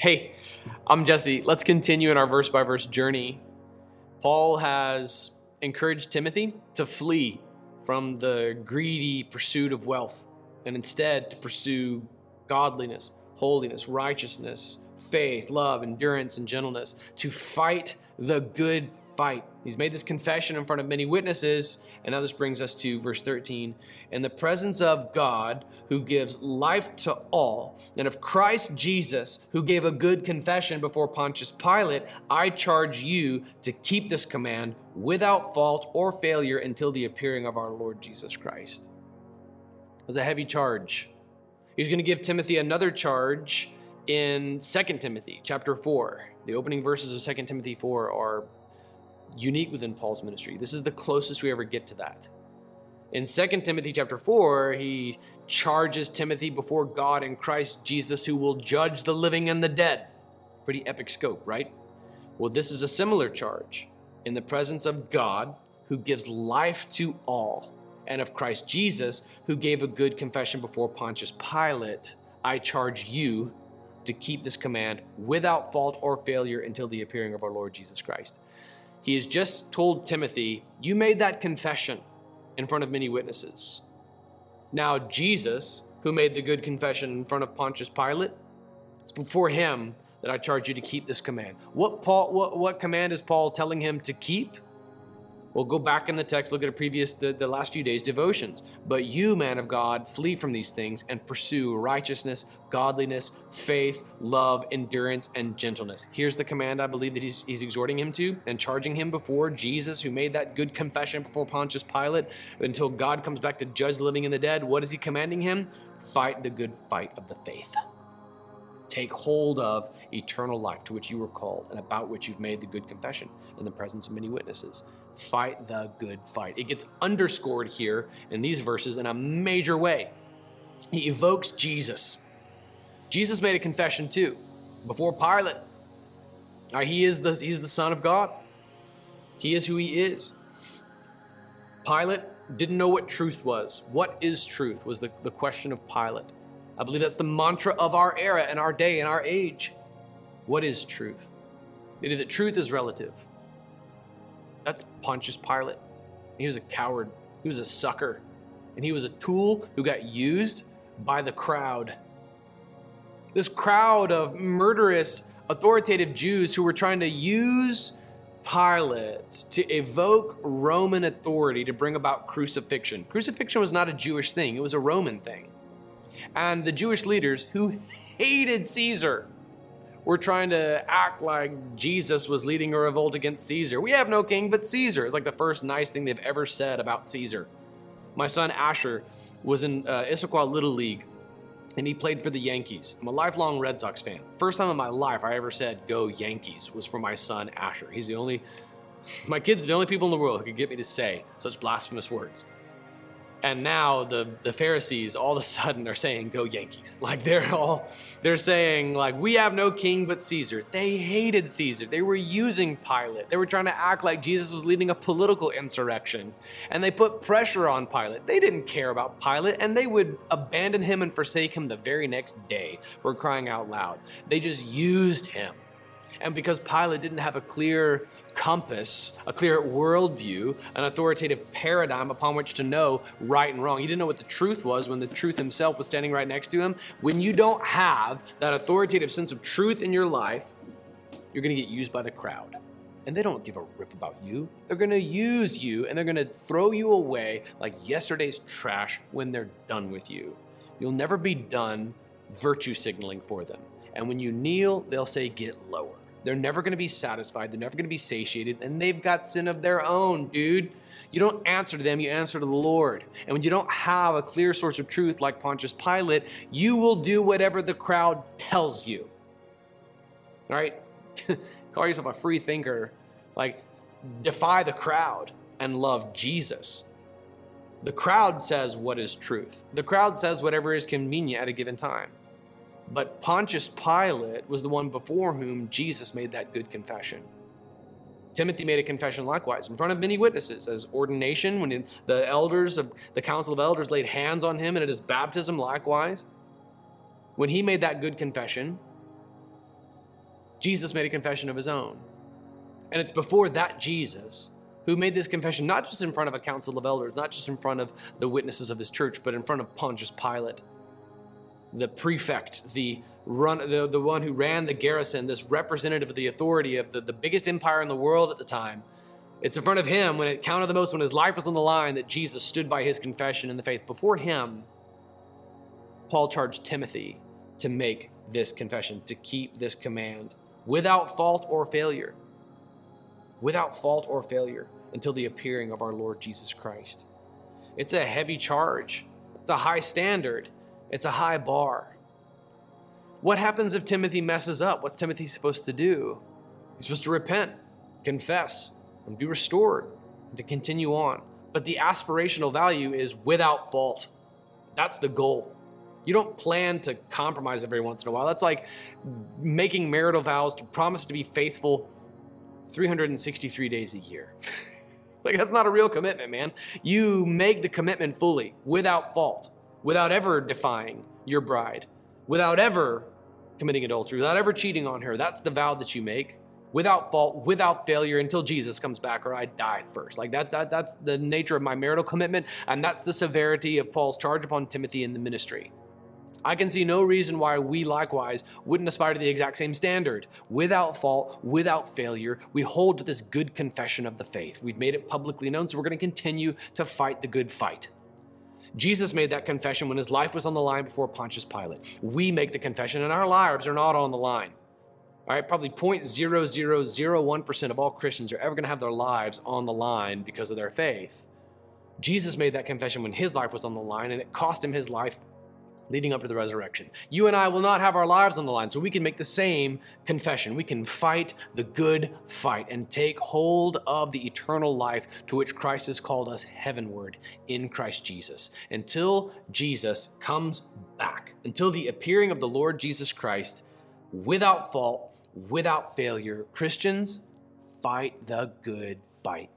Hey, I'm Jesse. Let's continue in our verse by verse journey. Paul has encouraged Timothy to flee from the greedy pursuit of wealth and instead to pursue godliness, holiness, righteousness, faith, love, endurance, and gentleness, to fight the good fight. He's made this confession in front of many witnesses, and now this brings us to verse 13. In the presence of God, who gives life to all, and of Christ Jesus, who gave a good confession before Pontius Pilate, I charge you to keep this command without fault or failure until the appearing of our Lord Jesus Christ. It a heavy charge. He's going to give Timothy another charge in 2 Timothy chapter 4. The opening verses of 2 Timothy 4 are unique within Paul's ministry. This is the closest we ever get to that. In 2 Timothy chapter 4, he charges Timothy before God and Christ Jesus who will judge the living and the dead. Pretty epic scope, right? Well, this is a similar charge in the presence of God who gives life to all and of Christ Jesus who gave a good confession before Pontius Pilate. I charge you to keep this command without fault or failure until the appearing of our Lord Jesus Christ. He has just told Timothy, You made that confession in front of many witnesses. Now, Jesus, who made the good confession in front of Pontius Pilate, it's before him that I charge you to keep this command. What, Paul, what, what command is Paul telling him to keep? Well, go back in the text, look at a previous, the, the last few days' devotions. But you, man of God, flee from these things and pursue righteousness, godliness, faith, love, endurance, and gentleness. Here's the command I believe that he's, he's exhorting him to and charging him before Jesus, who made that good confession before Pontius Pilate, until God comes back to judge the living and the dead. What is he commanding him? Fight the good fight of the faith. Take hold of eternal life to which you were called and about which you've made the good confession in the presence of many witnesses fight the good fight. It gets underscored here in these verses in a major way. He evokes Jesus. Jesus made a confession too before Pilate. Now, he is the, he's the Son of God. He is who he is. Pilate didn't know what truth was. What is truth was the, the question of Pilate. I believe that's the mantra of our era and our day and our age. What is truth? That truth is relative. That's Pontius Pilate. He was a coward. He was a sucker. And he was a tool who got used by the crowd. This crowd of murderous, authoritative Jews who were trying to use Pilate to evoke Roman authority to bring about crucifixion. Crucifixion was not a Jewish thing, it was a Roman thing. And the Jewish leaders who hated Caesar we're trying to act like Jesus was leading a revolt against Caesar. We have no king but Caesar. It's like the first nice thing they've ever said about Caesar. My son Asher was in uh, Issaquah Little League and he played for the Yankees. I'm a lifelong Red Sox fan. First time in my life I ever said go Yankees was for my son Asher. He's the only, my kids are the only people in the world who could get me to say such blasphemous words. And now the, the Pharisees all of a sudden are saying, go Yankees. Like they're all, they're saying, like, we have no king but Caesar. They hated Caesar. They were using Pilate. They were trying to act like Jesus was leading a political insurrection. And they put pressure on Pilate. They didn't care about Pilate and they would abandon him and forsake him the very next day for crying out loud. They just used him. And because Pilate didn't have a clear compass, a clear worldview, an authoritative paradigm upon which to know right and wrong, he didn't know what the truth was when the truth himself was standing right next to him. When you don't have that authoritative sense of truth in your life, you're going to get used by the crowd. And they don't give a rip about you. They're going to use you and they're going to throw you away like yesterday's trash when they're done with you. You'll never be done virtue signaling for them. And when you kneel, they'll say, Get lower. They're never going to be satisfied. They're never going to be satiated. And they've got sin of their own, dude. You don't answer to them, you answer to the Lord. And when you don't have a clear source of truth like Pontius Pilate, you will do whatever the crowd tells you. All right? Call yourself a free thinker. Like, defy the crowd and love Jesus. The crowd says what is truth, the crowd says whatever is convenient at a given time. But Pontius Pilate was the one before whom Jesus made that good confession. Timothy made a confession likewise in front of many witnesses as ordination, when the elders of the council of elders laid hands on him, and at his baptism likewise. When he made that good confession, Jesus made a confession of his own. And it's before that Jesus who made this confession not just in front of a council of elders, not just in front of the witnesses of his church, but in front of Pontius Pilate, the prefect, the run, the, the one who ran the garrison, this representative of the authority of the, the biggest empire in the world at the time. It's in front of him when it counted the most, when his life was on the line, that Jesus stood by his confession in the faith. Before him, Paul charged Timothy to make this confession, to keep this command without fault or failure. Without fault or failure until the appearing of our Lord Jesus Christ. It's a heavy charge, it's a high standard, it's a high bar. What happens if Timothy messes up? What's Timothy supposed to do? He's supposed to repent, confess, and be restored, and to continue on. But the aspirational value is without fault. That's the goal. You don't plan to compromise every once in a while. That's like making marital vows to promise to be faithful 363 days a year. like, that's not a real commitment, man. You make the commitment fully, without fault, without ever defying your bride, without ever committing adultery, without ever cheating on her. That's the vow that you make without fault, without failure until Jesus comes back or I die first. Like that, that that's the nature of my marital commitment, and that's the severity of Paul's charge upon Timothy in the ministry. I can see no reason why we likewise wouldn't aspire to the exact same standard. Without fault, without failure, we hold to this good confession of the faith. We've made it publicly known, so we're going to continue to fight the good fight. Jesus made that confession when his life was on the line before Pontius Pilate. We make the confession, and our lives are not on the line. All right, probably 0.0001% of all Christians are ever going to have their lives on the line because of their faith. Jesus made that confession when his life was on the line, and it cost him his life leading up to the resurrection. You and I will not have our lives on the line, so we can make the same confession. We can fight the good fight and take hold of the eternal life to which Christ has called us heavenward in Christ Jesus. Until Jesus comes back, until the appearing of the Lord Jesus Christ without fault, without failure, Christians, fight the good fight.